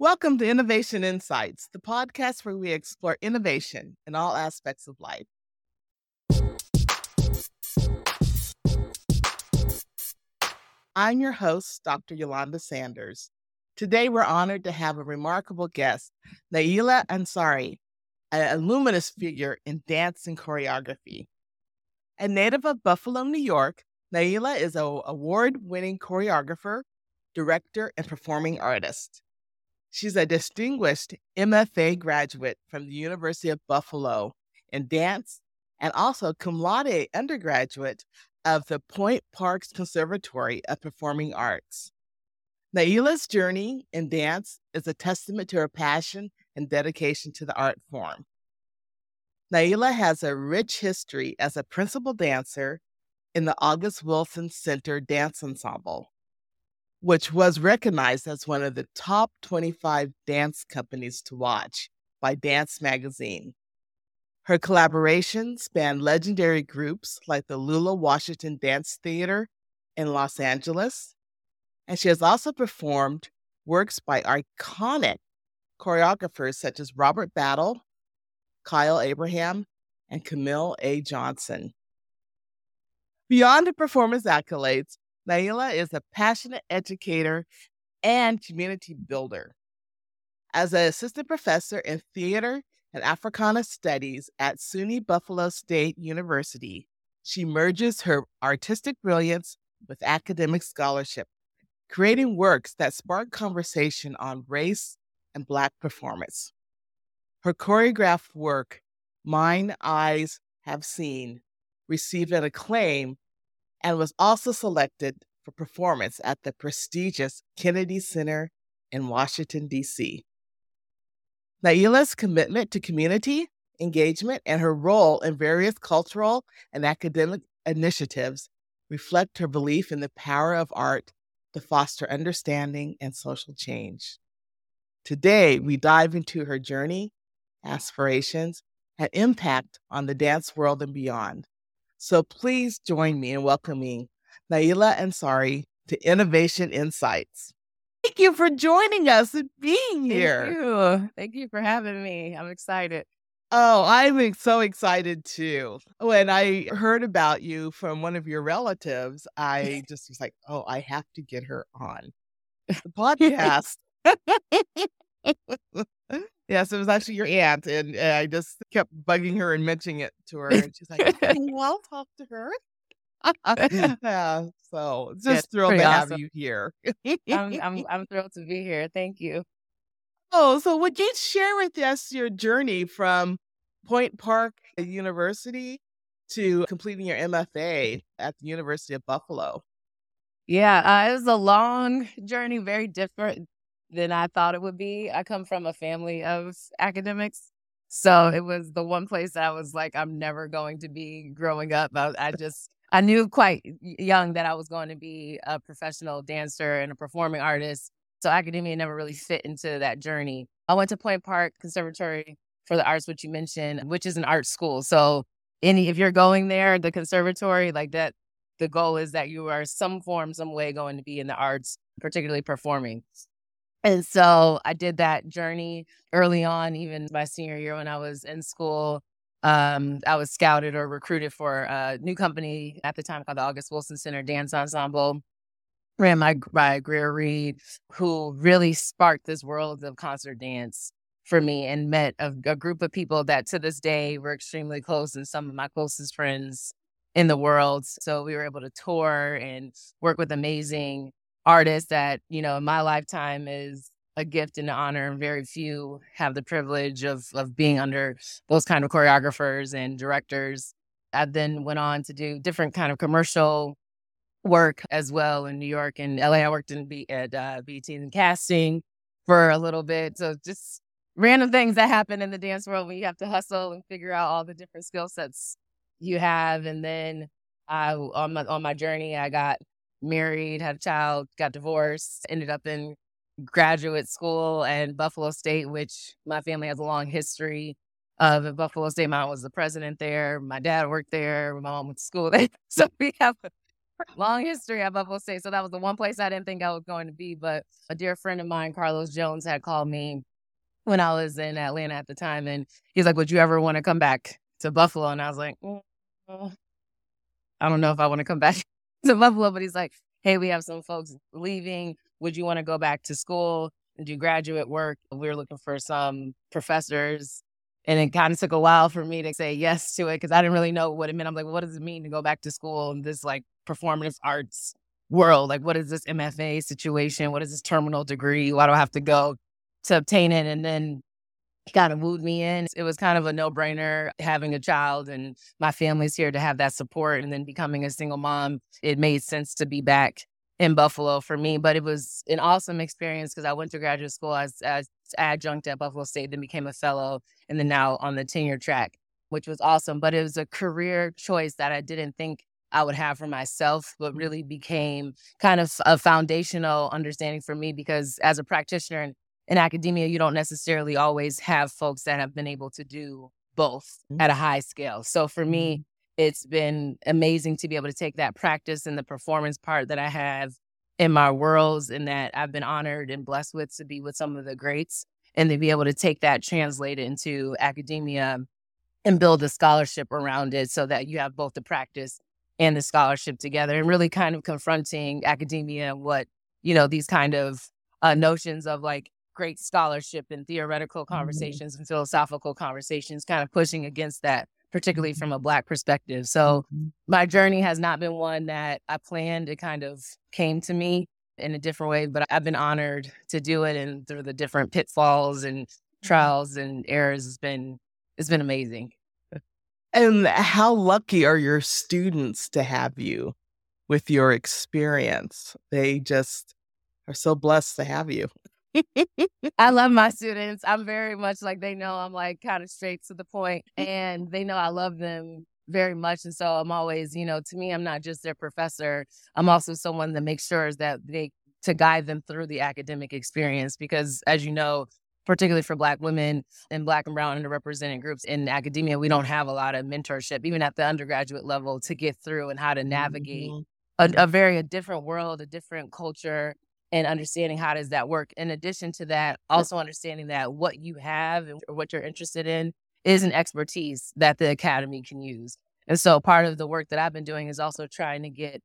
Welcome to Innovation Insights, the podcast where we explore innovation in all aspects of life. I'm your host, Dr. Yolanda Sanders. Today, we're honored to have a remarkable guest, Naila Ansari, a luminous figure in dance and choreography. A native of Buffalo, New York, Naila is an award winning choreographer, director, and performing artist. She's a distinguished MFA graduate from the University of Buffalo in dance and also cum laude undergraduate of the Point Parks Conservatory of Performing Arts. Naila's journey in dance is a testament to her passion and dedication to the art form. Naila has a rich history as a principal dancer in the August Wilson Center Dance Ensemble, which was recognized as one of the top 25 dance companies to watch by Dance Magazine. Her collaborations span legendary groups like the Lula Washington Dance Theater in Los Angeles, and she has also performed works by iconic choreographers such as Robert Battle, Kyle Abraham, and Camille A. Johnson. Beyond the performance accolades, Naila is a passionate educator and community builder. As an assistant professor in theater and Africana studies at SUNY Buffalo State University, she merges her artistic brilliance with academic scholarship creating works that spark conversation on race and Black performance. Her choreographed work, Mine Eyes Have Seen, received an acclaim and was also selected for performance at the prestigious Kennedy Center in Washington, D.C. Naila's commitment to community engagement and her role in various cultural and academic initiatives reflect her belief in the power of art to foster understanding and social change. Today, we dive into her journey, aspirations, and impact on the dance world and beyond. So please join me in welcoming Naila Ansari to Innovation Insights. Thank you for joining us and being here. Thank you. Thank you for having me. I'm excited. Oh, I'm so excited too. When I heard about you from one of your relatives, I just was like, oh, I have to get her on the podcast. yes, it was actually your aunt. And I just kept bugging her and mentioning it to her. And she's like, well, I'll talk to her. yeah, so just thrilled to awesome. have you here. I'm, I'm I'm thrilled to be here. Thank you. Oh, so would you share with us your journey from Point Park University to completing your MFA at the University of Buffalo? Yeah, uh, it was a long journey, very different than I thought it would be. I come from a family of academics. So it was the one place that I was like, I'm never going to be growing up. I, I just, I knew quite young that I was going to be a professional dancer and a performing artist. So academia never really fit into that journey. I went to Point Park Conservatory for the arts, which you mentioned, which is an art school. So any if you're going there, the conservatory, like that, the goal is that you are some form, some way going to be in the arts, particularly performing. And so I did that journey early on, even my senior year when I was in school. Um, I was scouted or recruited for a new company at the time called the August Wilson Center Dance Ensemble ran by, by Greer Reed, who really sparked this world of concert dance for me and met a, a, group of people that to this day were extremely close and some of my closest friends in the world. So we were able to tour and work with amazing artists that, you know, in my lifetime is a gift and an honor. And very few have the privilege of of being under those kind of choreographers and directors. I then went on to do different kind of commercial work as well in New York and LA. I worked in B- at uh, BT and casting for a little bit. So just random things that happen in the dance world when you have to hustle and figure out all the different skill sets you have. And then I on my on my journey, I got married, had a child, got divorced, ended up in graduate school and Buffalo State, which my family has a long history of at Buffalo State. My mom was the president there. My dad worked there. My mom went to school there. So we have a long history at Buffalo State. So that was the one place I didn't think I was going to be. But a dear friend of mine, Carlos Jones, had called me when I was in Atlanta at the time. And he's like, Would you ever want to come back to Buffalo? And I was like, mm, I don't know if I want to come back to Buffalo. But he's like, Hey, we have some folks leaving. Would you want to go back to school and do graduate work? We were looking for some professors. And it kind of took a while for me to say yes to it because I didn't really know what it meant. I'm like, what does it mean to go back to school in this like performative arts world? Like, what is this MFA situation? What is this terminal degree? Why do I have to go to obtain it? And then kind of wooed me in. It was kind of a no brainer having a child and my family's here to have that support. And then becoming a single mom, it made sense to be back in Buffalo for me. But it was an awesome experience because I went to graduate school as, as adjunct at Buffalo State, then became a fellow, and then now on the tenure track, which was awesome. But it was a career choice that I didn't think I would have for myself, but mm-hmm. really became kind of a foundational understanding for me because as a practitioner in, in academia, you don't necessarily always have folks that have been able to do both mm-hmm. at a high scale. So for me, mm-hmm. it's been amazing to be able to take that practice and the performance part that I have in my worlds and that I've been honored and blessed with to be with some of the greats and to be able to take that, translate it into academia and build a scholarship around it so that you have both the practice and the scholarship together and really kind of confronting academia and what, you know, these kind of uh, notions of like great scholarship and theoretical mm-hmm. conversations mm-hmm. and philosophical conversations, kind of pushing against that, particularly mm-hmm. from a Black perspective. So mm-hmm. my journey has not been one that I planned. It kind of came to me in a different way, but I've been honored to do it and through the different pitfalls and mm-hmm. trials and errors has been it's been amazing. And how lucky are your students to have you with your experience? They just are so blessed to have you. I love my students. I'm very much like they know I'm like kind of straight to the point and they know I love them very much. And so I'm always, you know, to me, I'm not just their professor. I'm also someone that makes sure that they to guide them through the academic experience because as you know, particularly for Black women and Black and Brown underrepresented groups in academia, we don't have a lot of mentorship, even at the undergraduate level, to get through and how to navigate mm-hmm. a, a very a different world, a different culture, and understanding how does that work. In addition to that, also understanding that what you have and what you're interested in is an expertise that the academy can use. And so part of the work that I've been doing is also trying to get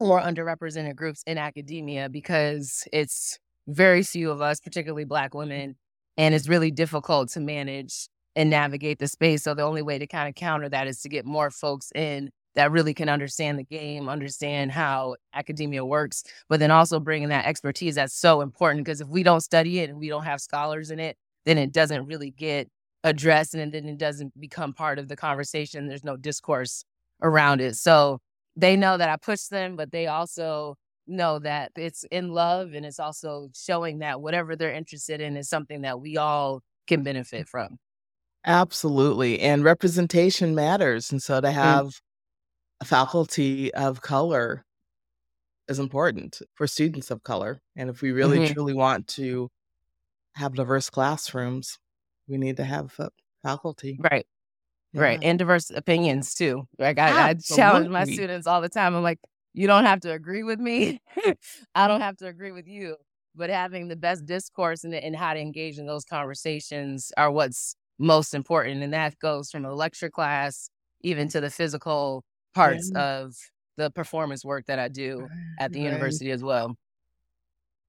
more underrepresented groups in academia because it's very few of us, particularly Black women, and it's really difficult to manage and navigate the space. So the only way to kind of counter that is to get more folks in that really can understand the game, understand how academia works, but then also bringing that expertise that's so important because if we don't study it and we don't have scholars in it, then it doesn't really get addressed and then it doesn't become part of the conversation. There's no discourse around it. So they know that I push them, but they also know that it's in love and it's also showing that whatever they're interested in is something that we all can benefit from. Absolutely. And representation matters. And so to mm. have mm. Faculty of color is important for students of color. And if we really mm-hmm. truly want to have diverse classrooms, we need to have faculty. Right. Yeah. Right. And diverse opinions too. Like I, I challenge my students all the time. I'm like, you don't have to agree with me. I don't have to agree with you. But having the best discourse and, and how to engage in those conversations are what's most important. And that goes from a lecture class even to the physical parts yeah. of the performance work that I do at the right. university as well.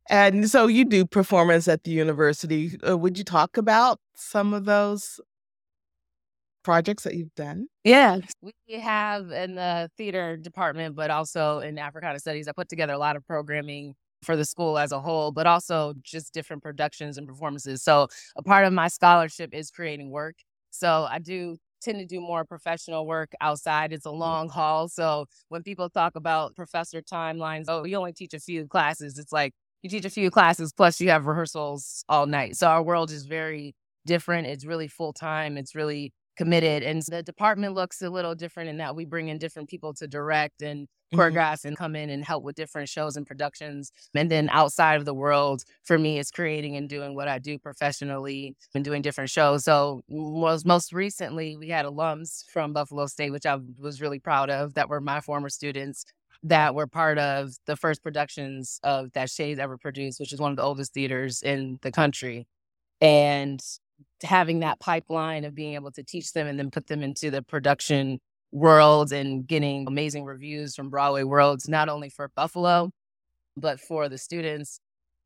And so you do performance at the university. Uh, would you talk about some of those projects that you've done? Yeah, we have in the theater department, but also in Africana Studies. I put together a lot of programming for the school as a whole, but also just different productions and performances. So, a part of my scholarship is creating work. So, I do tend to do more professional work outside. It's a mm-hmm. long haul. So, when people talk about professor timelines, oh, you only teach a few classes, it's like you teach a few classes plus you have rehearsals all night. So, our world is very different. It's really full time. It's really committed. And the department looks a little different in that we bring in different people to direct and mm-hmm. choreograph mm-hmm. and come in and help with different shows and productions. And then outside of the world, for me, is creating and doing what I do professionally and doing different shows. So most most recently, we had alums from Buffalo State, which I was really proud of, that were my former students that were part of the first productions of that Shea's ever produced, which is one of the oldest theaters in the country. And having that pipeline of being able to teach them and then put them into the production world and getting amazing reviews from Broadway Worlds, not only for Buffalo, but for the students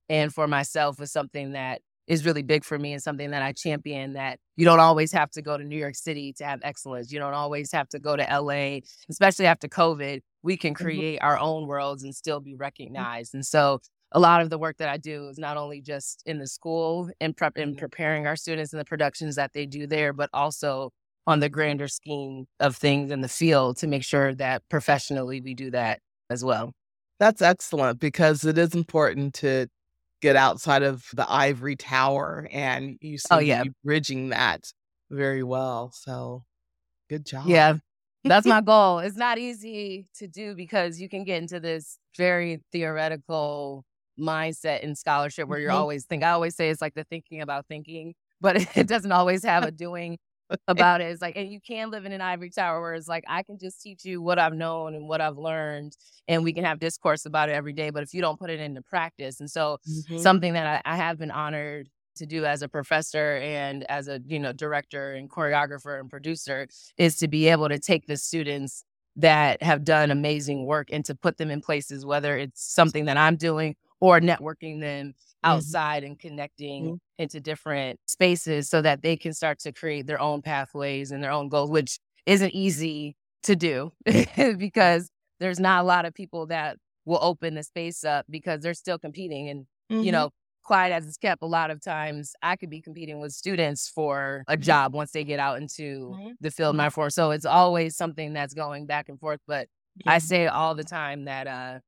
and for myself was something that is really big for me and something that I champion that you don't always have to go to New York City to have excellence. You don't always have to go to LA, especially after COVID. We can mm-hmm. create our own worlds and still be mm-hmm. recognized. And so a lot of the work that I do is not only just in the school and prep and mm-hmm. preparing our students in the productions that they do there, but also on the grander scheme of things in the field to make sure that professionally we do that as well. That's excellent because it is important to get outside of the ivory tower and you seem oh, yeah. bridging that very well. So good job. Yeah. That's my goal. It's not easy to do because you can get into this very theoretical mindset in scholarship where you're mm-hmm. always think I always say it's like the thinking about thinking, but it doesn't always have a doing about it. It's like, and you can live in an ivory tower where it's like, I can just teach you what I've known and what I've learned, and we can have discourse about it every day. But if you don't put it into practice, and so mm-hmm. something that I, I have been honored to do as a professor and as a you know director and choreographer and producer is to be able to take the students that have done amazing work and to put them in places whether it's something that I'm doing or networking them Mm-hmm. outside mm-hmm. and connecting mm-hmm. into different spaces so that they can start to create their own pathways and their own goals, which isn't easy to do because there's not a lot of people that will open the space up because they're still competing. And, mm-hmm. you know, quiet as it's kept, a lot of times I could be competing with students for a mm-hmm. job once they get out into mm-hmm. the field my for. So it's always something that's going back and forth. But I say all the time that uh,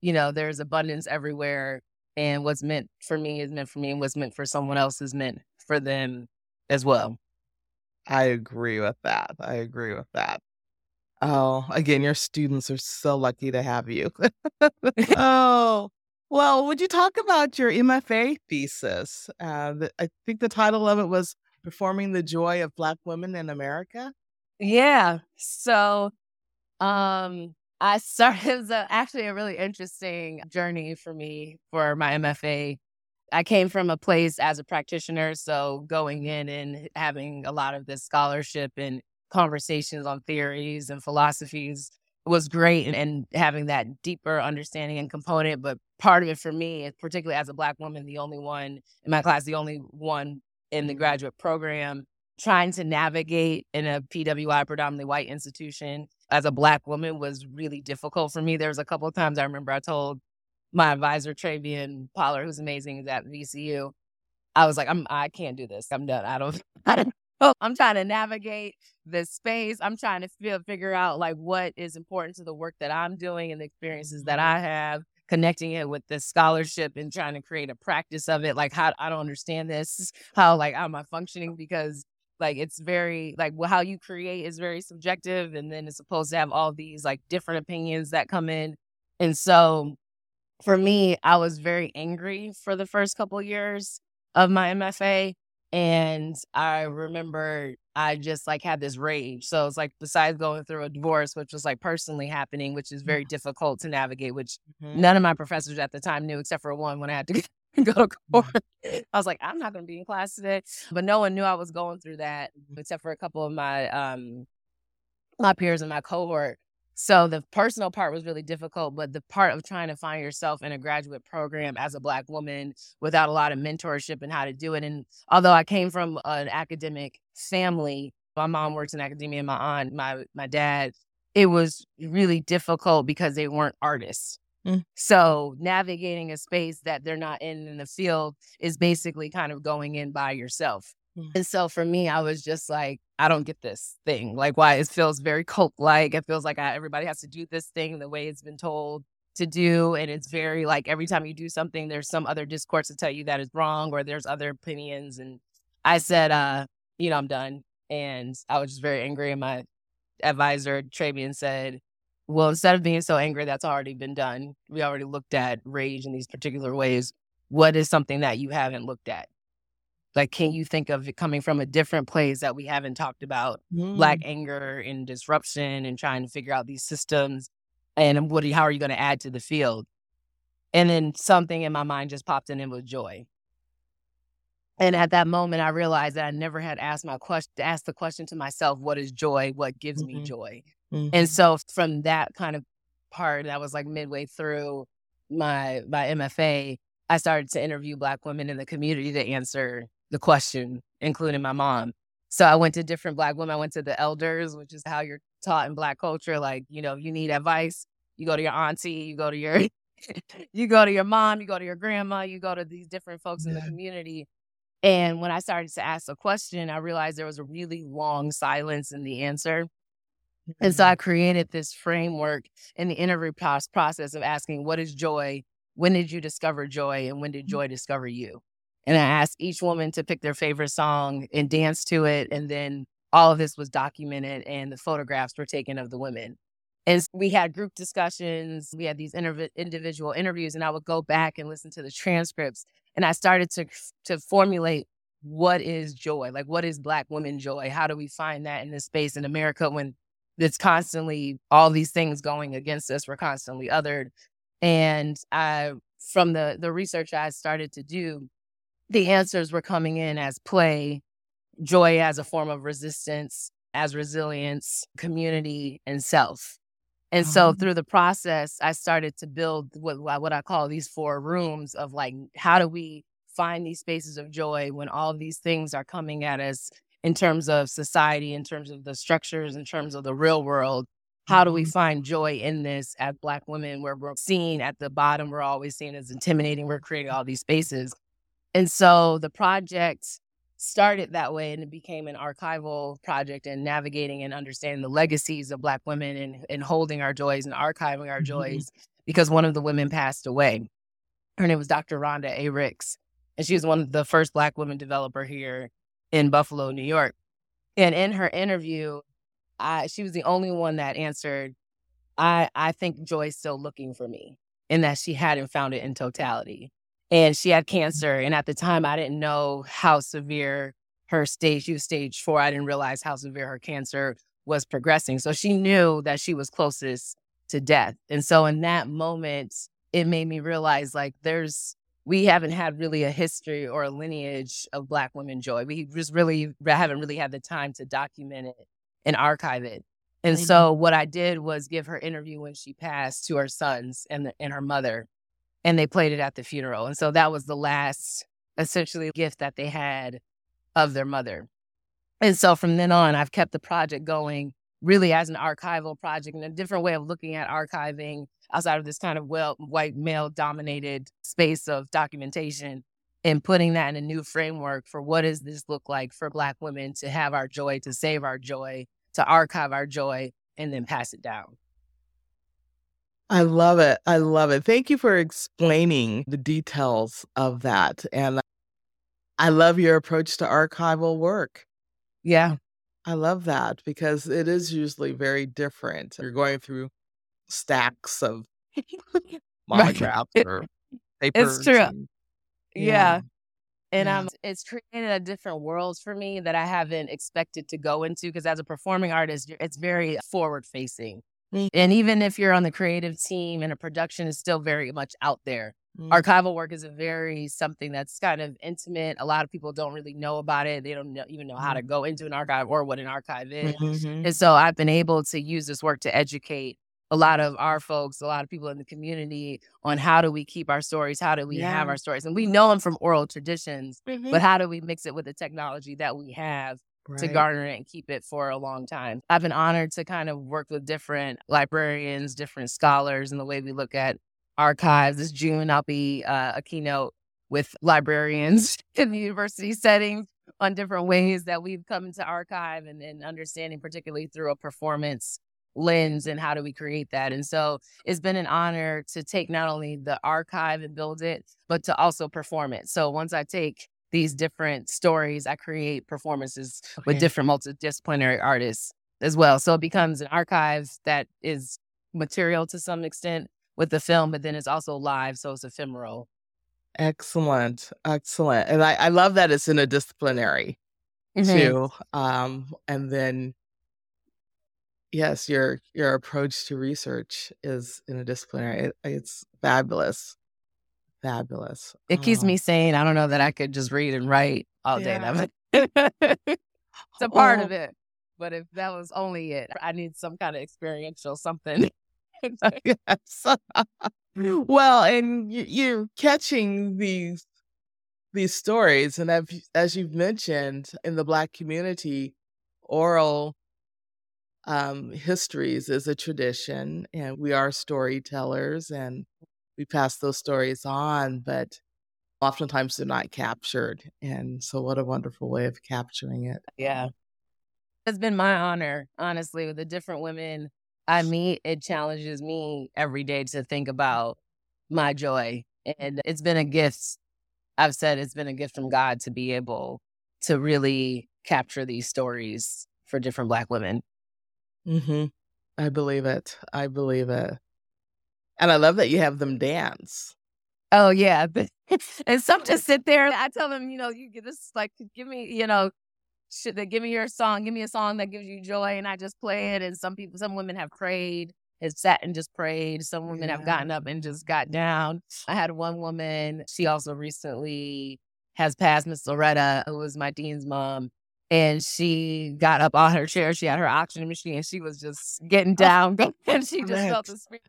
you know, there's abundance everywhere and what's meant for me is meant for me and what's meant for someone else is meant for them as well. I agree with that. I agree with that. Oh, again, your students are so lucky to have you. oh, well, would you talk about your MFA thesis? Uh, the, I think the title of it was Performing the Joy of Black Women in America. Yeah. So, um, I started, it was a, actually a really interesting journey for me for my MFA. I came from a place as a practitioner, so going in and having a lot of this scholarship and conversations on theories and philosophies was great and, and having that deeper understanding and component. But part of it for me, particularly as a Black woman, the only one in my class, the only one in the mm-hmm. graduate program, trying to navigate in a PWI predominantly white institution as a black woman was really difficult for me. There was a couple of times I remember I told my advisor Trebien Pollard, who's amazing is at VCU, I was like, I'm I can't do this. I'm done. I don't I don't know. I'm trying to navigate this space. I'm trying to feel, figure out like what is important to the work that I'm doing and the experiences that mm-hmm. I have, connecting it with the scholarship and trying to create a practice of it. Like how I don't understand this. How like how am I functioning? Because like it's very like well, how you create is very subjective, and then it's supposed to have all these like different opinions that come in. And so, for me, I was very angry for the first couple years of my MFA, and I remember I just like had this rage. So it's like besides going through a divorce, which was like personally happening, which is very difficult to navigate, which mm-hmm. none of my professors at the time knew except for one when I had to go to court. I was like, I'm not going to be in class today. But no one knew I was going through that mm-hmm. except for a couple of my um my peers in my cohort. So the personal part was really difficult, but the part of trying to find yourself in a graduate program as a black woman without a lot of mentorship and how to do it. And although I came from an academic family, my mom works in academia and my aunt, my my dad, it was really difficult because they weren't artists. Mm. So navigating a space that they're not in in the field is basically kind of going in by yourself. Mm. And so for me, I was just like, I don't get this thing. Like why it feels very cult like. It feels like I, everybody has to do this thing the way it's been told to do. And it's very like every time you do something, there's some other discourse to tell you that is wrong or there's other opinions. And I said, uh, you know, I'm done. And I was just very angry. And my advisor, Trebien, said, well, instead of being so angry, that's already been done. We already looked at rage in these particular ways. What is something that you haven't looked at? Like, can you think of it coming from a different place that we haven't talked about? Mm. Black anger and disruption and trying to figure out these systems. And what? How are you going to add to the field? And then something in my mind just popped in and was joy. And at that moment, I realized that I never had asked my question, asked the question to myself, "What is joy? What gives mm-hmm. me joy?" Mm-hmm. And so, from that kind of part, that was like midway through my my MFA, I started to interview Black women in the community to answer the question, including my mom. So I went to different Black women. I went to the elders, which is how you're taught in Black culture. Like, you know, you need advice, you go to your auntie, you go to your you go to your mom, you go to your grandma, you go to these different folks in the community and when I started to ask a question, I realized there was a really long silence in the answer. And so I mm-hmm. created this framework in the interview process of asking, What is joy? When did you discover joy? And when did mm-hmm. joy discover you? And I asked each woman to pick their favorite song and dance to it. And then all of this was documented and the photographs were taken of the women. And we had group discussions, we had these interv- individual interviews, and I would go back and listen to the transcripts and I started to to formulate what is joy? Like what is black women joy? How do we find that in this space in America when it's constantly all these things going against us, we're constantly othered. And I from the the research I started to do, the answers were coming in as play, joy as a form of resistance, as resilience, community, and self. And so mm-hmm. through the process, I started to build what what I call these four rooms of like, how do we find these spaces of joy when all these things are coming at us in terms of society, in terms of the structures, in terms of the real world? How do we mm-hmm. find joy in this as Black women where we're seen at the bottom? We're always seen as intimidating. We're creating all these spaces. And so the project started that way and it became an archival project and navigating and understanding the legacies of black women and, and holding our joys and archiving our mm-hmm. joys because one of the women passed away her name was dr rhonda a ricks and she was one of the first black women developer here in buffalo new york and in her interview I, she was the only one that answered i i think joy's still looking for me and that she hadn't found it in totality and she had mm-hmm. cancer. And at the time, I didn't know how severe her stage, she was stage four. I didn't realize how severe her cancer was progressing. So she knew that she was closest to death. And so in that moment, it made me realize like there's, we haven't had really a history or a lineage of Black women joy. We just really haven't really had the time to document it and archive it. And so what I did was give her interview when she passed to her sons and the, and her mother and they played it at the funeral. And so that was the last essentially gift that they had of their mother. And so from then on, I've kept the project going really as an archival project and a different way of looking at archiving outside of this kind of well white male dominated space of documentation and putting that in a new framework for what does this look like for black women to have our joy to save our joy to archive our joy and then pass it down I love it. I love it. Thank you for explaining the details of that. And I love your approach to archival work. Yeah. I love that because it is usually very different. You're going through stacks of monographs or papers. It's true. And, yeah. yeah. And yeah. um, it's created a different world for me that I haven't expected to go into because as a performing artist, it's very forward facing. Mm. And even if you're on the creative team and a production is still very much out there. Mm. Archival work is a very something that's kind of intimate. A lot of people don't really know about it. They don't know, even know how to mm. go into an archive or what an archive is. Mm-hmm. And so I've been able to use this work to educate a lot of our folks, a lot of people in the community on how do we keep our stories? How do we yeah. have our stories? And we know them from oral traditions, mm-hmm. but how do we mix it with the technology that we have right. to garner it and keep it for a long time. I've been honored to kind of work with different librarians, different scholars, and the way we look at archives. This June, I'll be uh, a keynote with librarians in the university settings on different ways that we've come into archive and, and understanding, particularly through a performance lens and how do we create that. And so it's been an honor to take not only the archive and build it, but to also perform it. So once I take these different stories. I create performances okay. with different multidisciplinary artists as well. So it becomes an archive that is material to some extent with the film, but then it's also live, so it's ephemeral. Excellent, excellent, and I, I love that it's interdisciplinary, a mm-hmm. too. Um, and then yes, your your approach to research is interdisciplinary. It, it's fabulous, fabulous. It keeps me sane. I don't know that I could just read and write all day. Yeah. it's a part Well, of it. But if that was only it, I need some kind of experiential something. yes. well, and you, you're catching these these stories, and as, as you've mentioned in the Black community, oral um, histories is a tradition, and we are storytellers, and we pass those stories on, but oftentimes they're not captured. And so, what a wonderful way of capturing it. yeah. It's been my honor, honestly, with the different women I meet. It challenges me every day to think about my joy. And it's been a gift. I've said it's been a gift from God to be able to really capture these stories for different Black women. Mm-hmm. I believe it. I believe it. And I love that you have them dance. Oh yeah, and some just sit there. I tell them, you know, you get this like, give me, you know, shit. That give me your song. Give me a song that gives you joy, and I just play it. And some people, some women have prayed, have sat and just prayed. Some women have gotten up and just got down. I had one woman. She also recently has passed, Miss Loretta, who was my dean's mom. And she got up on her chair. She had her oxygen machine. And she was just getting oh. down, and she just felt the spirit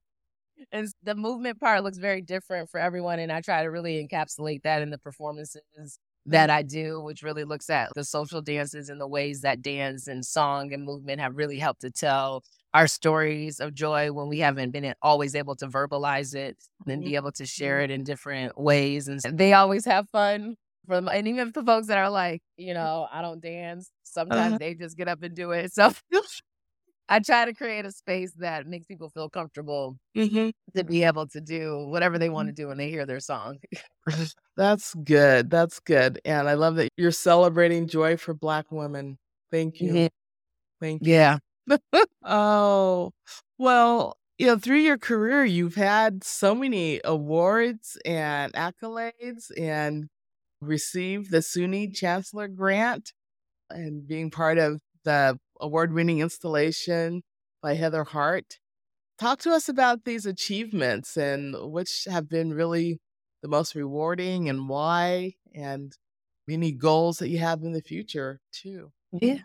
and the movement part looks very different for everyone. And I try to really encapsulate that in the performances that mm-hmm. I do, which really looks at the social dances and the ways that dance and song and movement have really helped to tell our stories of joy when we haven't been always able to verbalize it and be mm-hmm. able to share mm-hmm. it in different ways. And they always have fun. From, and even the folks that are like, you mm. know, I don't dance, sometimes Uh-huh. they just get up and do it. So I try to create a space that makes people feel comfortable hmm to be able to do whatever they want to do when they hear their song. That's good. That's good. And I love that you're celebrating joy for Black women. Thank you. Yeah. Thank you. Yeah. Oh, well, you know, through your career, you've had so many awards and accolades and received the SUNY Chancellor Grant and being part of the award winning installation by Heather Hart. Talk to us about these achievements and which have been really the most rewarding and why, and any goals that you have in the future, too. Yeah.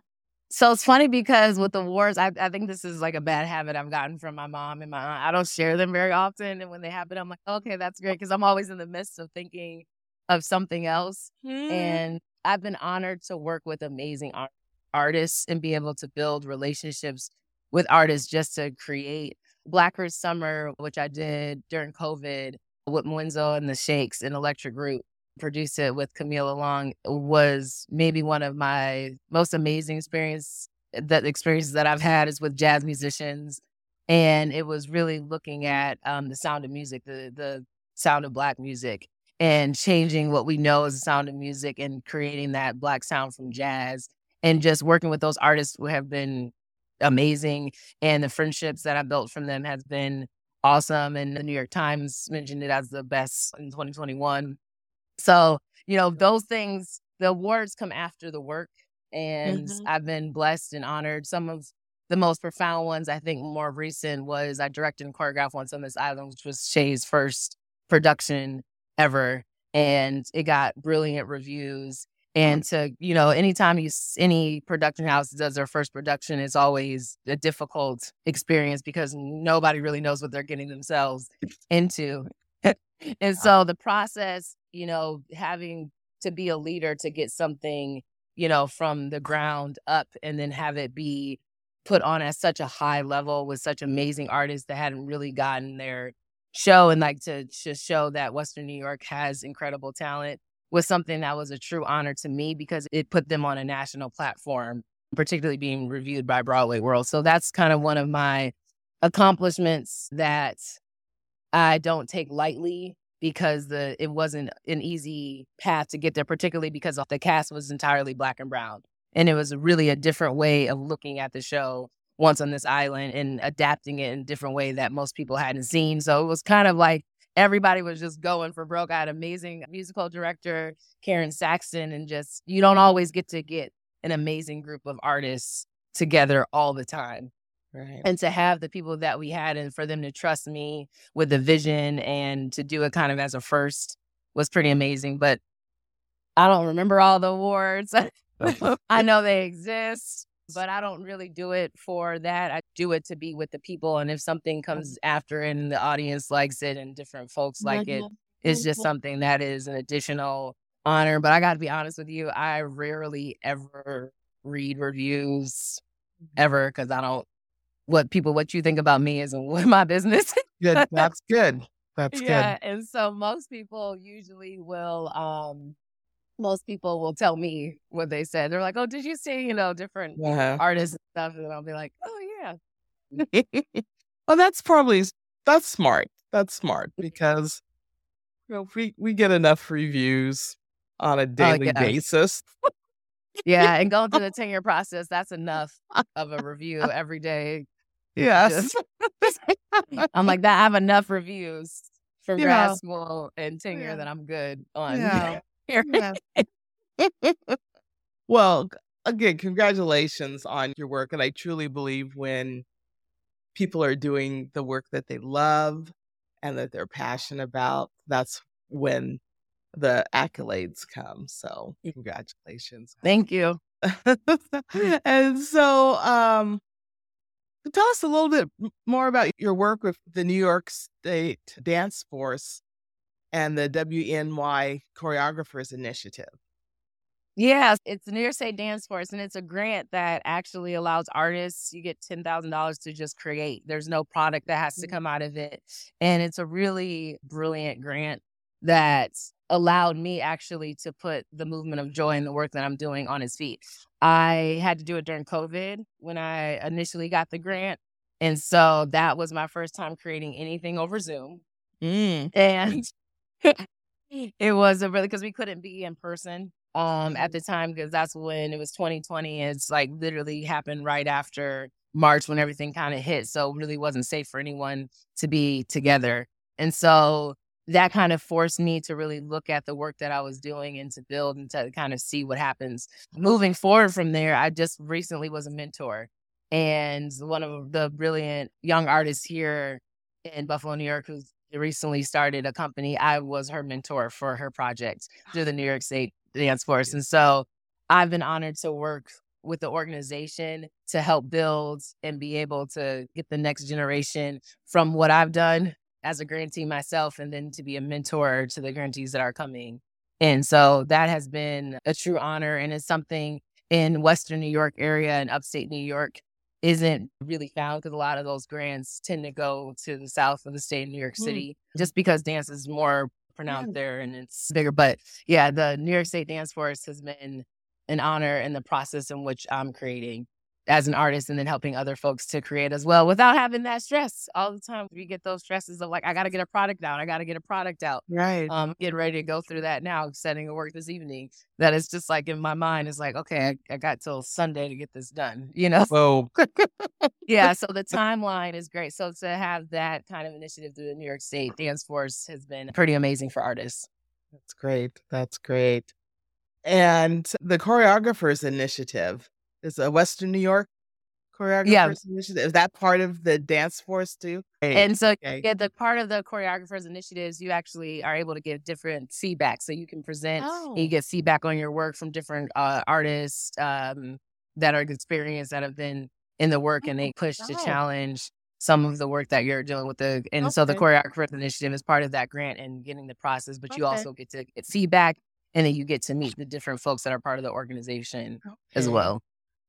So it's funny because with the awards, I, I think this is like a bad habit I've gotten from my mom and my aunt. I don't share them very often. And when they happen, I'm like, okay, that's great. Cause I'm always in the midst of thinking of something else. Hmm. And I've been honored to work with amazing art- artists and be able to build relationships with artists just to create Black Earth Summer, which I did during COVID with Mwenso and the Shakes and Electric Root. Produced it with Camille Long was maybe one of my most amazing experience that experiences that I've had is with jazz musicians. And it was really looking at um, the sound of music, the the sound of black music and changing what we know as the sound of music and creating that black sound from jazz and just working with those artists who have been amazing and the friendships that I built from them has been awesome and the New York Times mentioned it as the best in 2021. So, you know, those things the awards come after the work and Mhm. I've been blessed and honored. Some of the most profound ones I think more recent was I directed and choreographed Once on This Island, which was Shea's first production ever. And it got brilliant reviews. And to, you know, anytime you, any production house does their first production, it's always a difficult experience because nobody really knows what they're getting themselves into. and so the process, you know, having to be a leader to get something, you know, from the ground up and then have it be put on at such a high level with such amazing artists that hadn't really gotten their show and like to just show that Western New York has incredible talent was something that was a true honor to me because it put them on a national platform, particularly being reviewed by Broadway World. So that's kind of one of my accomplishments that I don't take lightly because the it wasn't an easy path to get there, particularly because the cast was entirely black and brown. And it was really a different way of looking at the show once on this island and adapting it in a different way that most people hadn't seen. So it was kind of like everybody was just going for broke. I had amazing musical director, Karen Saxon, and just you don't always get to get an amazing group of artists together all the time. Right. and to have the people that we had and for them to trust me with the vision and to do it kind of as a first was pretty amazing. But I don't remember all the awards. I know they exist, but I don't really do it for that. I do it to be with the people. And if something comes after and the audience likes it and different folks like it, it's just something that is an additional honor. But I got to be honest with you, I rarely ever read reviews ever because I don't what people what you think about me isn't what my business. good. That's good. That's yeah, good. and so most people usually will um most people will tell me what they said. They're like, "Oh, did you see, you know, different Uh-huh. artists and stuff?" And I'll be like, "Oh, yeah." well, that's probably that's smart. That's smart because you know we we get enough reviews on a daily yeah. basis. Yeah, and going through the tenure process, that's enough of a review every day. Yes. I'm like that. I have enough reviews for Yeah. grad school and tenure Yeah. that I'm good on. Yeah. Yeah. well, again, congratulations on your work. And I truly believe when people are doing the work that they love and that they're passionate about, that's when the accolades come. So, congratulations. Thank you. and so, um, tell us a little bit more about your work with the New York State Dance Force and the WNY Choreographers Initiative. Yes, it's the New York State Dance Force, and it's a grant that actually allows artists, you get $10,000 to just create. There's no product that has to Mm. come out of it. And it's a really brilliant grant that allowed me actually to put the movement of joy and the work that I'm doing on its feet. I had to do it during COVID when I initially got the grant. And so that was my first time creating anything over Zoom. Mm. And it was a really because we couldn't be in person um at the time because that's when it was 2020 it's like literally happened right after march when everything kind of hit so it really wasn't safe for anyone to be together and so that kind of forced me to really look at the work that i was doing and to build and to kind of see what happens moving forward from there i just recently was a mentor and one of the brilliant young artists here in buffalo new york who's recently started a company i was her mentor for her project through the ah. new york state dance force and so i've been honored to work with the organization to help build and be able to get the next generation from what i've done as a grantee myself and then to be a mentor to the grantees that are coming. And so that has been a true honor and it's something in western new york area and upstate new york isn't really found because a lot of those grants tend to go to the south of the state of New York Mm. City just because dance is more pronounced Yeah. there and it's bigger. But yeah, the New York State Dance Force has been an honor in the process in which I'm creating as an artist and then helping other folks to create as well without having that stress all the time. We get those stresses of like, I got to get a product out. I got to get a product out. Right. Um, getting ready to go through that now, setting a work this evening. That is just like in my mind, is like, okay, I, I got till Sunday to get this done, you know? Whoa. yeah, so the timeline is great. So to have that kind of initiative through the New York State Dance Force has been pretty amazing for artists. That's great. That's great. And the Choreographers Initiative is a Western New York Choreographers Initiative. Is that part of the dance force too? Great. And so Okay. yeah, the part of the choreographers initiatives, you actually are able to get different feedback. So you can present and you Oh. get feedback on your work from different uh, artists um, that are experienced that have been in the work and they push to Oh. challenge some of the work that you're doing with the and so the Okay. choreographers initiative is part of that grant and getting the process but you also get to get feedback and then you get to meet the different folks that are part of the organization as well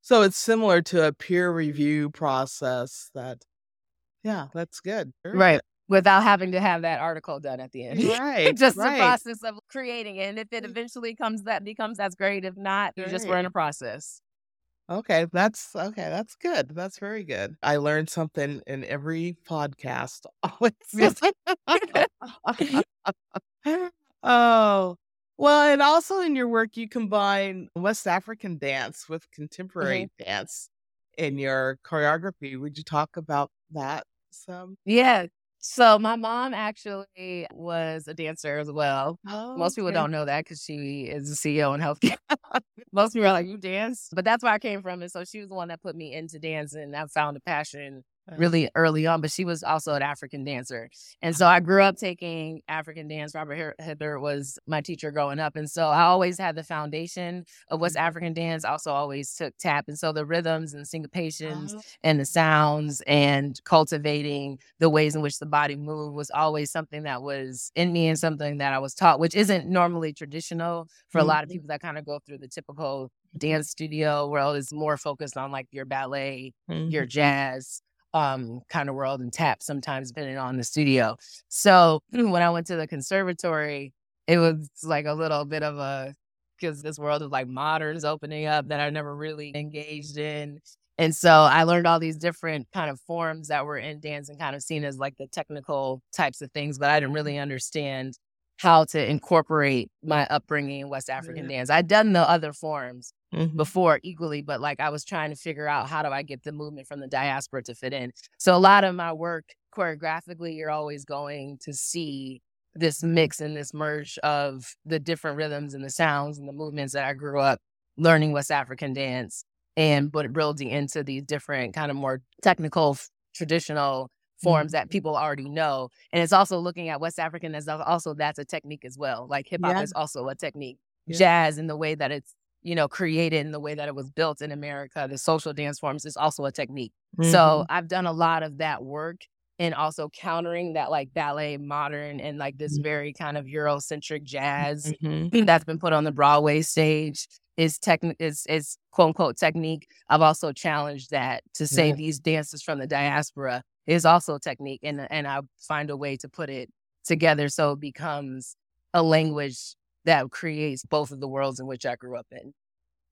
So it's similar to a peer review process that, yeah, that's good. Very right without having to have that article done at the end. Right. just the process of creating it and if it mm. eventually comes that becomes that's great if not you just were in a process Okay, that's okay. That's good. That's very good. I learned something in every podcast. Always. oh, well, and also in your work, you combine West African dance with contemporary mm-hmm. dance in your choreography. Would you talk about that some? Yeah. So my mom actually was a dancer as well. Oh, Most people okay. don't know that because she is a CEO in healthcare. Most people are like, "You dance," but that's where I came from, and so she was the one that put me into dancing. I found a passion. Really early on, but she was also an African dancer. And so I grew up taking African dance. Robert Hi- Hibbert was my teacher growing up. And so I always had the foundation of what's Mhm. African dance. I also always took tap. And so the rhythms and syncopations Oh, and the sounds and cultivating the ways in which the body moved was always something that was in me and something that I was taught, which isn't normally traditional for a lot of Mhm. people that kind of go through the typical dance studio world is more focused on like your ballet, your mhm. jazz um kind of world and tap sometimes depending on the studio. So when I went to the conservatory, it was like a little bit of a because this world of like moderns opening up that I never really engaged in. And so I learned all these different kind of forms that were in dance and kind of seen as like the technical types of things, but I didn't really understand how to incorporate my upbringing in West African dance. I'd done the other forms, Mhm. before equally, but like I was trying to figure out how do I get the movement from the diaspora to fit in. So a lot of my work choreographically, you're always going to see this mix and this merge of the different rhythms and the sounds and the movements that I grew up learning West African dance and but building into these different kind of more technical traditional forms that Mhm. people already know. And it's also looking at West African as also that's a technique as well. Like hip hop Yeah. is also a technique. Yeah. Jazz in the way that it's you know, created in the way that it was built in America, the social dance forms is also a technique. So Mhm. I've done a lot of that work and also countering that like ballet modern and like this Mhm. very kind of Eurocentric jazz Mhm. that's been put on the Broadway stage is technique is is quote unquote technique. I've also challenged that to say Yeah. these dances from the diaspora is also a technique and and I find a way to put it together so it becomes a language that creates both of the worlds in which I grew up in.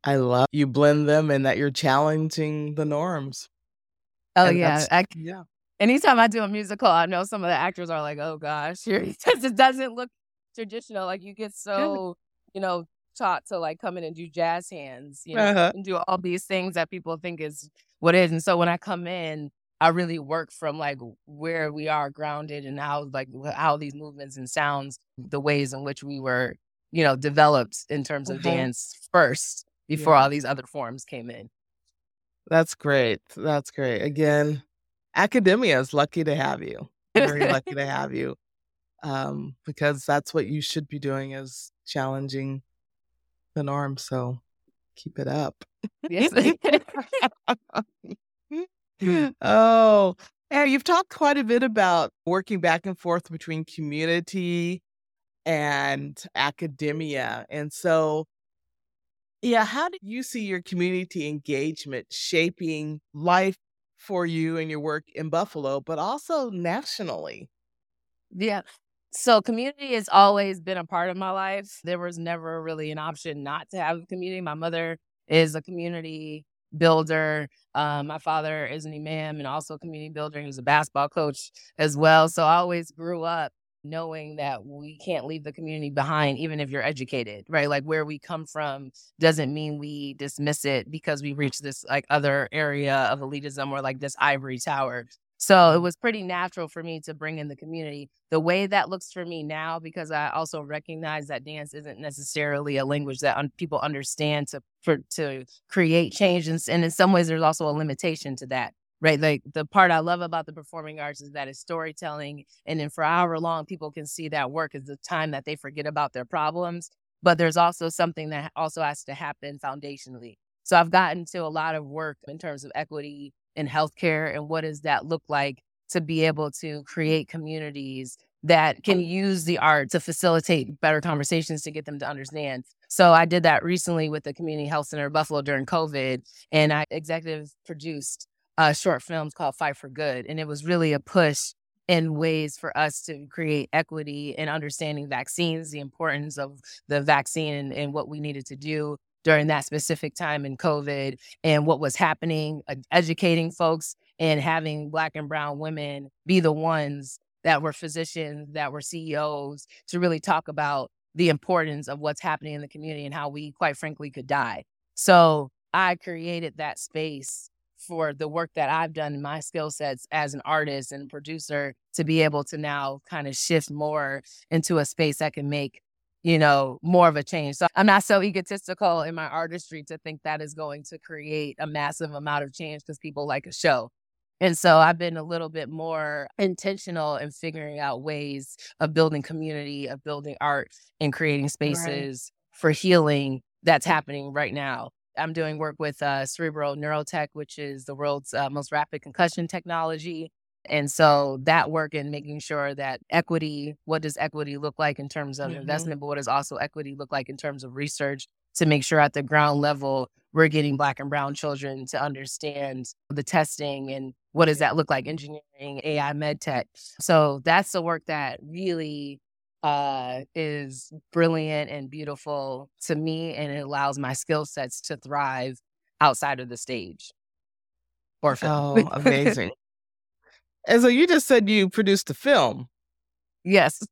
I love you blend them and that you're challenging the norms. Oh And yeah, I, yeah. anytime I do a musical, I know some of the actors are like, "Oh gosh, here it doesn't look traditional. Like you get so you know taught to like come in and do jazz hands, you know, Uh-huh. and do all these things that people think is what is. And so when I come in, I really work from like where we are grounded and how like how these movements and sounds, the ways in which we were, you know, developed in terms of Mhm. dance first before Yeah. all these other forms came in. That's great. That's great. Again, academia is lucky to have you. Very lucky to have you. Um, because that's what you should be doing is challenging the norm. So keep it up. Yes. Hmm. oh, and you've talked quite a bit about working back and forth between community and academia. And so, yeah, how do you see your community engagement shaping life for you and your work in Buffalo, but also nationally? Yeah. So community has always been a part of my life. There was never really an option not to have a community. My mother is a community builder. Um, my father is an imam and also a community builder. He was a basketball coach as well. So I always grew up knowing that we can't leave the community behind, even if you're educated, right? Like where we come from doesn't mean we dismiss it because we reach this like other area of elitism or like this ivory tower. So it was pretty natural for me to bring in the community. The way that looks for me now, because I also recognize that dance isn't necessarily a language that un- people understand to for to create change, and, and in some ways, there's also a limitation to that, right? Like the part I love about the performing arts is that it's storytelling, and then for hour long people can see that work is the time that they forget about their problems. But there's also something that also has to happen foundationally. So I've gotten to a lot of work in terms of equity in healthcare and what does that look like to be able to create communities that can use the art to facilitate better conversations to get them to understand. So I did that recently with the Community Health Center of Buffalo during COVID, and I executive produced uh, short films called Fight for Good, and it was really a push in ways for us to create equity and understanding vaccines, the importance of the vaccine and, and what we needed to do during that specific time in COVID and what was happening, educating folks and having Black and Brown women be the ones that were physicians, that were CEOs to really talk about the importance of what's happening in the community and how we, quite frankly, could die. So I created that space for the work that I've done my skill sets as an artist and producer to be able to now kind of shift more into a space that can make you know, more of a change. So I'm not so egotistical in my artistry to think that is going to create a massive amount of change because people like a show. And so I've been a little bit more intentional in figuring out ways of building community, of building art and creating spaces right. for healing that's happening right now. I'm doing work with uh, Cerebral Neurotech, which is the world's uh, most rapid concussion technology. And so that work in making sure that equity, what does equity look like in terms of mm-hmm. investment, but what does also equity look like in terms of research to make sure at the ground level we're getting black and brown children to understand the testing and what does that look like engineering ai med tech so that's the work that really uh, is brilliant and beautiful to me and it allows my skill sets to thrive outside of the stage or film. oh amazing and so you just said you produced a film. Yes.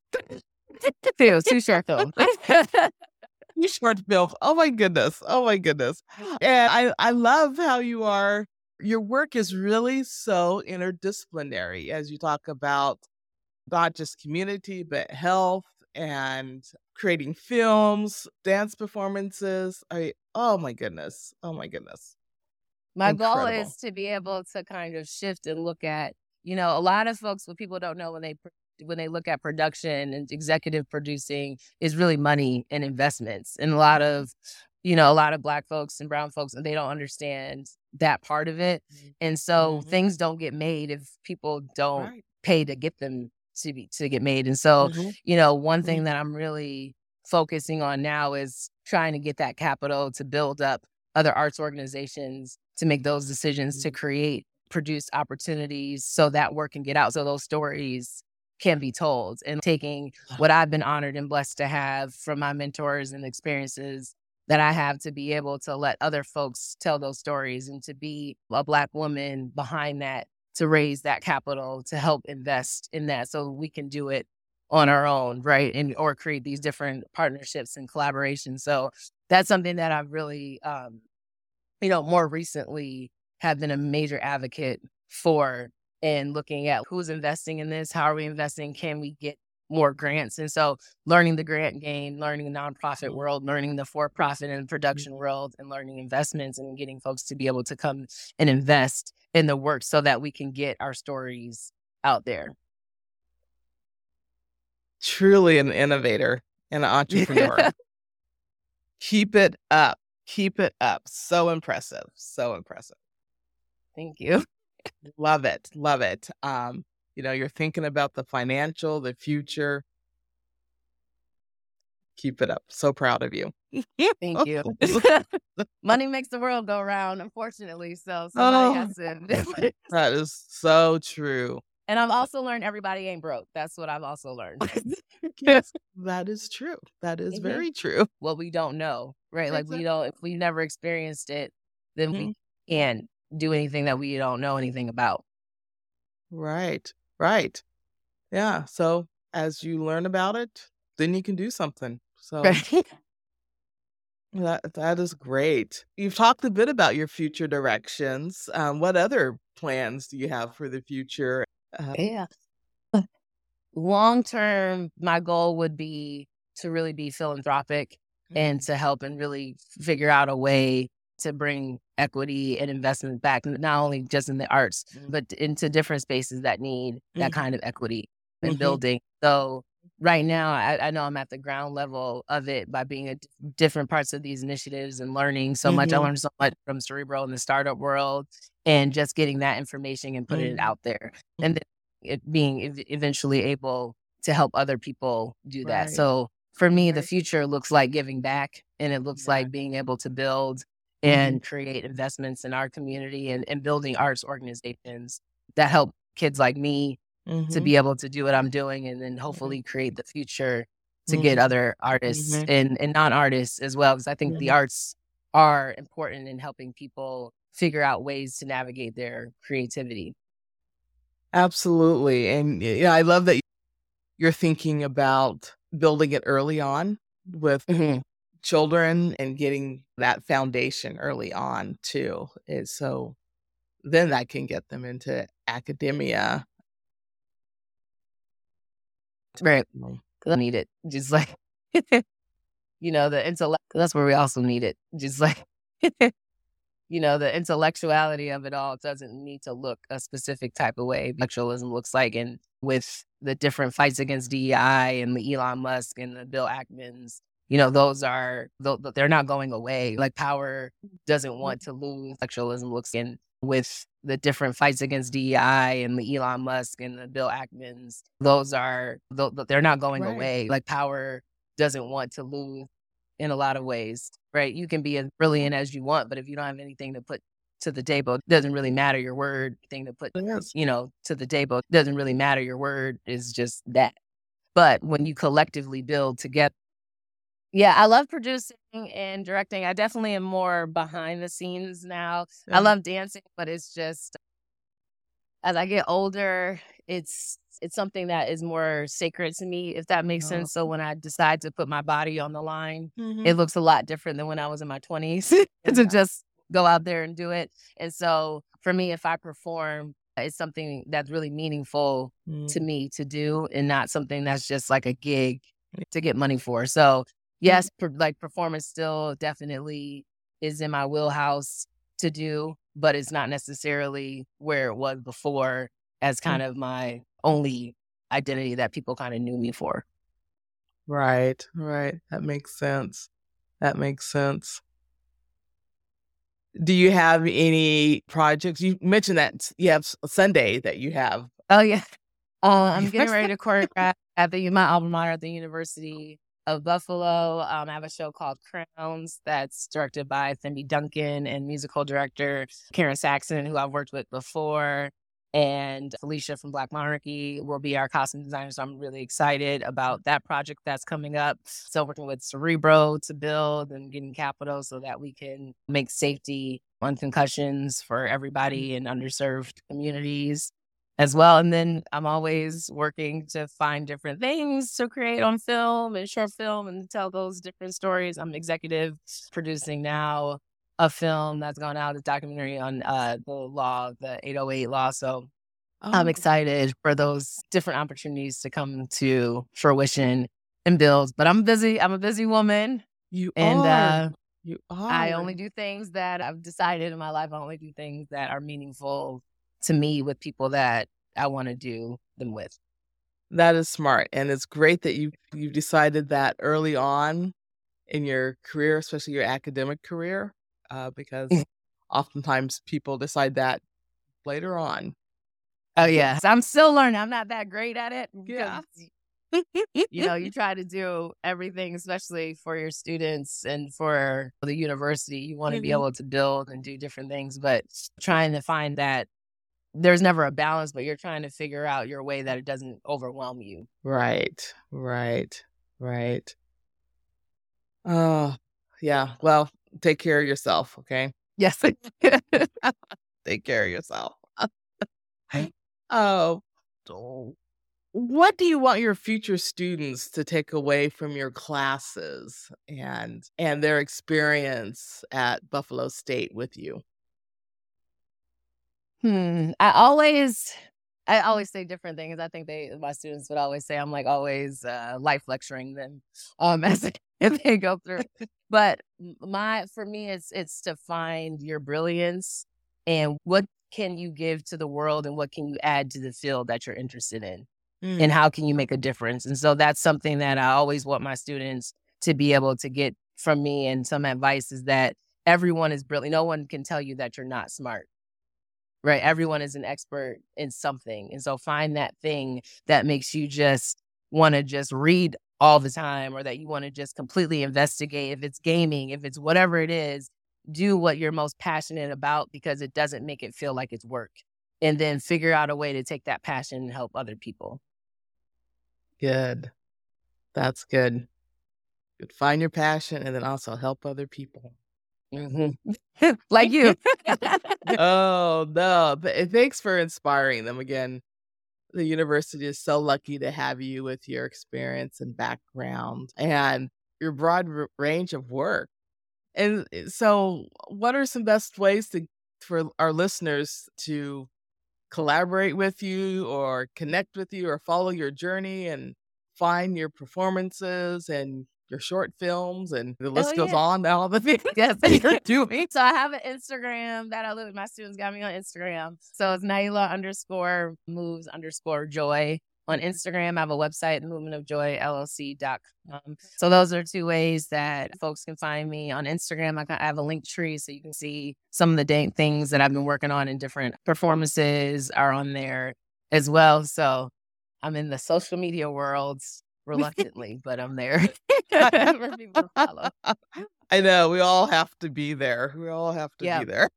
two, two short films. two short films. Oh my goodness. Oh my goodness. And I, I love how you are, your work is really so interdisciplinary as you talk about not just community, but health and creating films, dance performances. I oh my goodness. Oh my goodness. My Incredible. goal is to be able to kind of shift and look at you know, a lot of folks, what people don't know when they when they look at production and executive producing is really money and investments, and a lot of you know, a lot of black folks and brown folks, and they don't understand that part of it. Mm-hmm. And so mm-hmm. things don't get made if people don't right. pay to get them to be to get made. And so, mm-hmm. you know, one thing mm-hmm. that I'm really focusing on now is trying to get that capital to build up other arts organizations to make those decisions to mm-hmm. create produce opportunities so that work can get out, so those stories can be told. And taking what I've been honored and blessed to have from my mentors and experiences that I have to be able to let other folks tell those stories and to be a Black woman behind that, to raise that capital, to help invest in that so we can do it on our own, right? And or create these different partnerships and collaborations. So that's something that I've really um, you know, more recently have been a major advocate for and looking at who's investing in this, how are we investing, can we get more grants? And so learning the grant game, learning the nonprofit mm-hmm. world, learning the for profit and production mm-hmm. world, and learning investments and getting folks to be able to come and invest in the work so that we can get our stories out there. Truly an innovator and an entrepreneur. Keep it up. Keep it up. So impressive. So impressive. Thank you. love it. Love it. Um, you know, you're thinking about the financial, the future. Keep it up. So proud of you. Thank you. Money makes the world go round, unfortunately. So somebody oh, has to. that is so true. And I've also learned everybody ain't broke. That's what I've also learned. yes, that is true. That is mm-hmm. very true. What we don't know, right? Like we don't, if we never experienced it, then mm-hmm. we can do anything that we don't know anything about. Right. Right. Yeah. So as you learn about it, then you can do something. So that that is great. You've talked a bit about your future directions. Um, what other plans do you have for the future? Uh, yeah. Long term, my goal would be to really be philanthropic mm-hmm. and to help and really figure out a way to bring equity and investment back, not only just in the arts, mm-hmm. but into different spaces that need mm-hmm. that kind of equity and mm-hmm. building. So right now, I, I, know I'm at the ground level of it by being at different parts of these initiatives and learning so much. I mm-hmm. learned so much from Cerebral in the startup world and just getting that information and putting it mm-hmm. out there. And then it being eventually able to help other people do that. So for me, right. the future looks like giving back and it looks yeah. like being able to build Mm-hmm. And mm-hmm. create investments in our community and, and building arts organizations that help kids like me mm-hmm. to be able to do what I'm doing and then mm-hmm. hopefully create the future to get mm-hmm. other artists and, and non artists as well. Because I think the arts are important in helping people figure out ways to navigate their creativity. Absolutely. And yeah, I love that you're thinking about building it early on with mm-hmm children and getting that foundation early on too is so then that can get them into academia. Right. Because I need it. Just like, you know, the intellect. That's where we also need it. Just like, you know, the intellectuality of it all doesn't need to look a specific type of way. Intellectualism looks like, and with the different fights against DEI and the Elon Musk and the Bill Ackmans, you know, those are, they're not going away. Like power doesn't mm. want to lose. sexualism looks in with the different fights against DEI and the Elon Musk and the Bill Ackmans, those are they're not going right. away. Like power doesn't want to lose in a lot of ways, right? You can be as brilliant as you want, but if you don't have anything to put to the table, it doesn't really matter your word. Thing to put, yes. you know, to the table it doesn't really matter. Your word is just that. But when you collectively build together, yeah, I love producing and directing. I definitely am more behind the scenes now. Yeah. I love dancing, but it's just as I get older, it's it's something that is more sacred to me, if that makes oh. sense. So when I decide to put my body on the line, mm-hmm. it looks a lot different than when I was in my 20s yeah. to just go out there and do it. And so for me, if I perform, it's something that's really meaningful mm. to me to do and not something that's just like a gig to get money for. So yes, per, like performance still definitely is in my wheelhouse to do, but it's not necessarily where it was before as kind mm. of my only identity that people kind of knew me for. Right, right. That makes sense. That makes sense. Do you have any projects? You mentioned that you have Sunday that you have. Oh yeah, uh, I'm getting ready to choreograph at the my alma mater at the University of Buffalo. Um, I have a show called Crowns that's directed by Cindy Duncan and musical director Karen Saxon, who I've worked with before. And Felicia from Black Monarchy will be our costume designer. So I'm really excited about that project that's coming up. Still working with Cerebro to build and getting capital so that we can make safety on concussions for everybody in underserved communities as well. And then I'm always working to find different things to create on film and short film and tell those different stories. I'm executive producing now a film that's gone out, a documentary on uh, the law, the 808 law. So oh. I'm excited for those different opportunities to come to fruition and build. But I'm busy. I'm a busy woman. You and, are. Uh, you are. I only do things that I've decided in my life. I only do things that are meaningful to me with people that I want to do them with. That is smart. And it's great that you you decided that early on in your career, especially your academic career, uh, because oftentimes people decide that later on. Oh yeah. I'm still learning. I'm not that great at it. Yeah. you know, you try to do everything, especially for your students and for the university. You want to mm-hmm. be able to build and do different things, but trying to find that there's never a balance, but you're trying to figure out your way that it doesn't overwhelm you. Right, right, right. Oh, yeah. Well, take care of yourself, okay? Yes. take care of yourself. oh, what do you want your future students to take away from your classes and and their experience at Buffalo State with you? Hmm. I always I always say different things. I think they my students would always say I'm like always uh, life lecturing them um as they, if they go through. But my for me it's it's to find your brilliance and what can you give to the world and what can you add to the field that you're interested in mm. and how can you make a difference. And so that's something that I always want my students to be able to get from me and some advice is that everyone is brilliant. No one can tell you that you're not smart right? Everyone is an expert in something. And so find that thing that makes you just want to just read all the time or that you want to just completely investigate. If it's gaming, if it's whatever it is, do what you're most passionate about because it doesn't make it feel like it's work. And then figure out a way to take that passion and help other people. Good. That's good. Good. Find your passion and then also help other people. Mm-hmm. like you. oh no! But eh, thanks for inspiring them again. The university is so lucky to have you with your experience and background and your broad r- range of work. And eh, so, what are some best ways to for our listeners to collaborate with you or connect with you or follow your journey and find your performances and your short films and the oh, list Oh, goes yeah. on all the things Yes. you're doing. So I have an Instagram that I live. My students got me on Instagram. So it's Naila underscore moves underscore joy on Instagram. I have a website, movementofjoyllc.com. So those are two ways that folks can find me on Instagram. I I have a Linktree so you can see some of the dang things that I've been working on in different performances are on there as well. So I'm in the social media world reluctantly, but I'm there for people to follow. I know we all have to be there. We all have to Yeah. be there.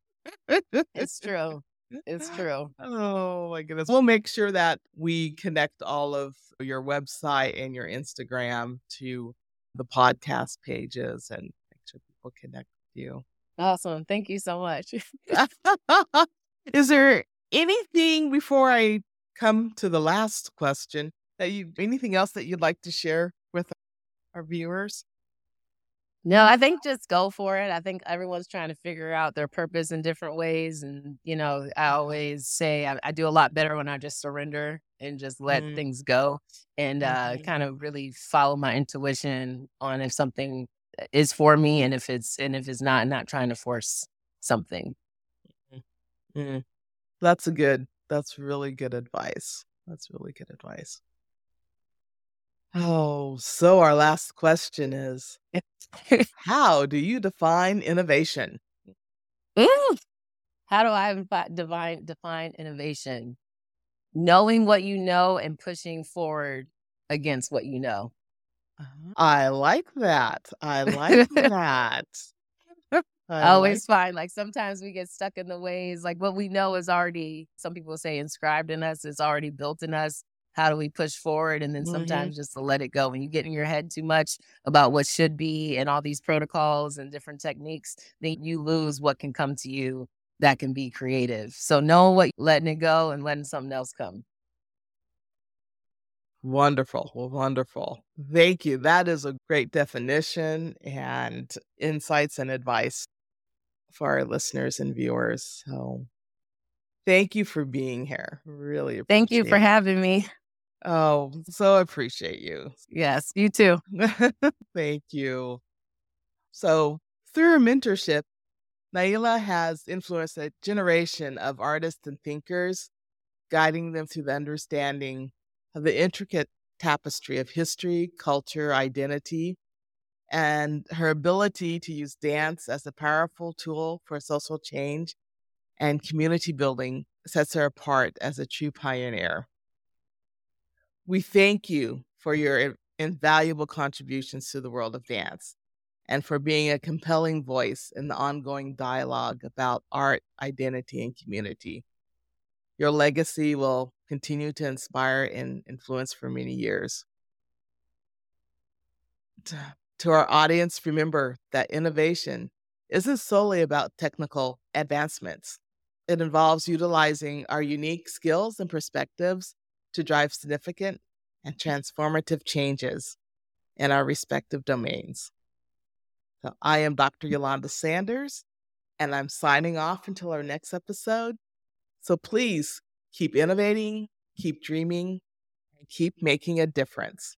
It's true. It's true. Oh my goodness. We'll make sure that we connect all of your website and your Instagram to the podcast pages and make sure people connect with you. Awesome. Thank you so much. Is there anything before I come to the last question that you anything else that you'd like to share with our viewers? No, I think just go for it. I think everyone's trying to figure out their purpose in different ways. And, you know, I always say I, I do a lot better when I just surrender and just let Mhm. things go and uh, Mhm. kind of really follow my intuition on if something is for me and if it's and if it's not, not trying to force something. Mm. That's a good, that's really good advice. That's really good advice. Oh, so our last question is How do you define innovation? How do I divine, define innovation? Knowing what you know and pushing forward against what you know. Ah, I like that. I like that. I always like- find like sometimes we get stuck in the ways like what we know is already some people say inscribed in us it's already built in us how do we push forward and then Mhm. sometimes just to let it go when you get in your head too much about what should be and all these protocols and different techniques then you lose what can come to you that can be creative so know what letting it go and letting something else come Wonderful. Well, wonderful. Thank you. That is a great definition and insights and advice for our listeners and viewers. So thank you for being here. Really thank you for it. having me Oh, so appreciate you. yes you too Thank you. So, through her mentorship, Naila has influenced a generation of artists and thinkers, guiding them through the understanding of the intricate tapestry of history, culture, identity, and her ability to use dance as a powerful tool for social change and community building sets her apart as a true pioneer. We thank you for your invaluable contributions to the world of dance and for being a compelling voice in the ongoing dialogue about art, identity, and community. Your legacy will continue to inspire and influence for many years. To our audience, remember that innovation isn't solely about technical advancements. It involves utilizing our unique skills and perspectives to drive significant and transformative changes in our respective domains. So, I am Dr. Yolanda Sanders, and I'm signing off until our next episode. So, please keep innovating, keep dreaming, and keep making a difference.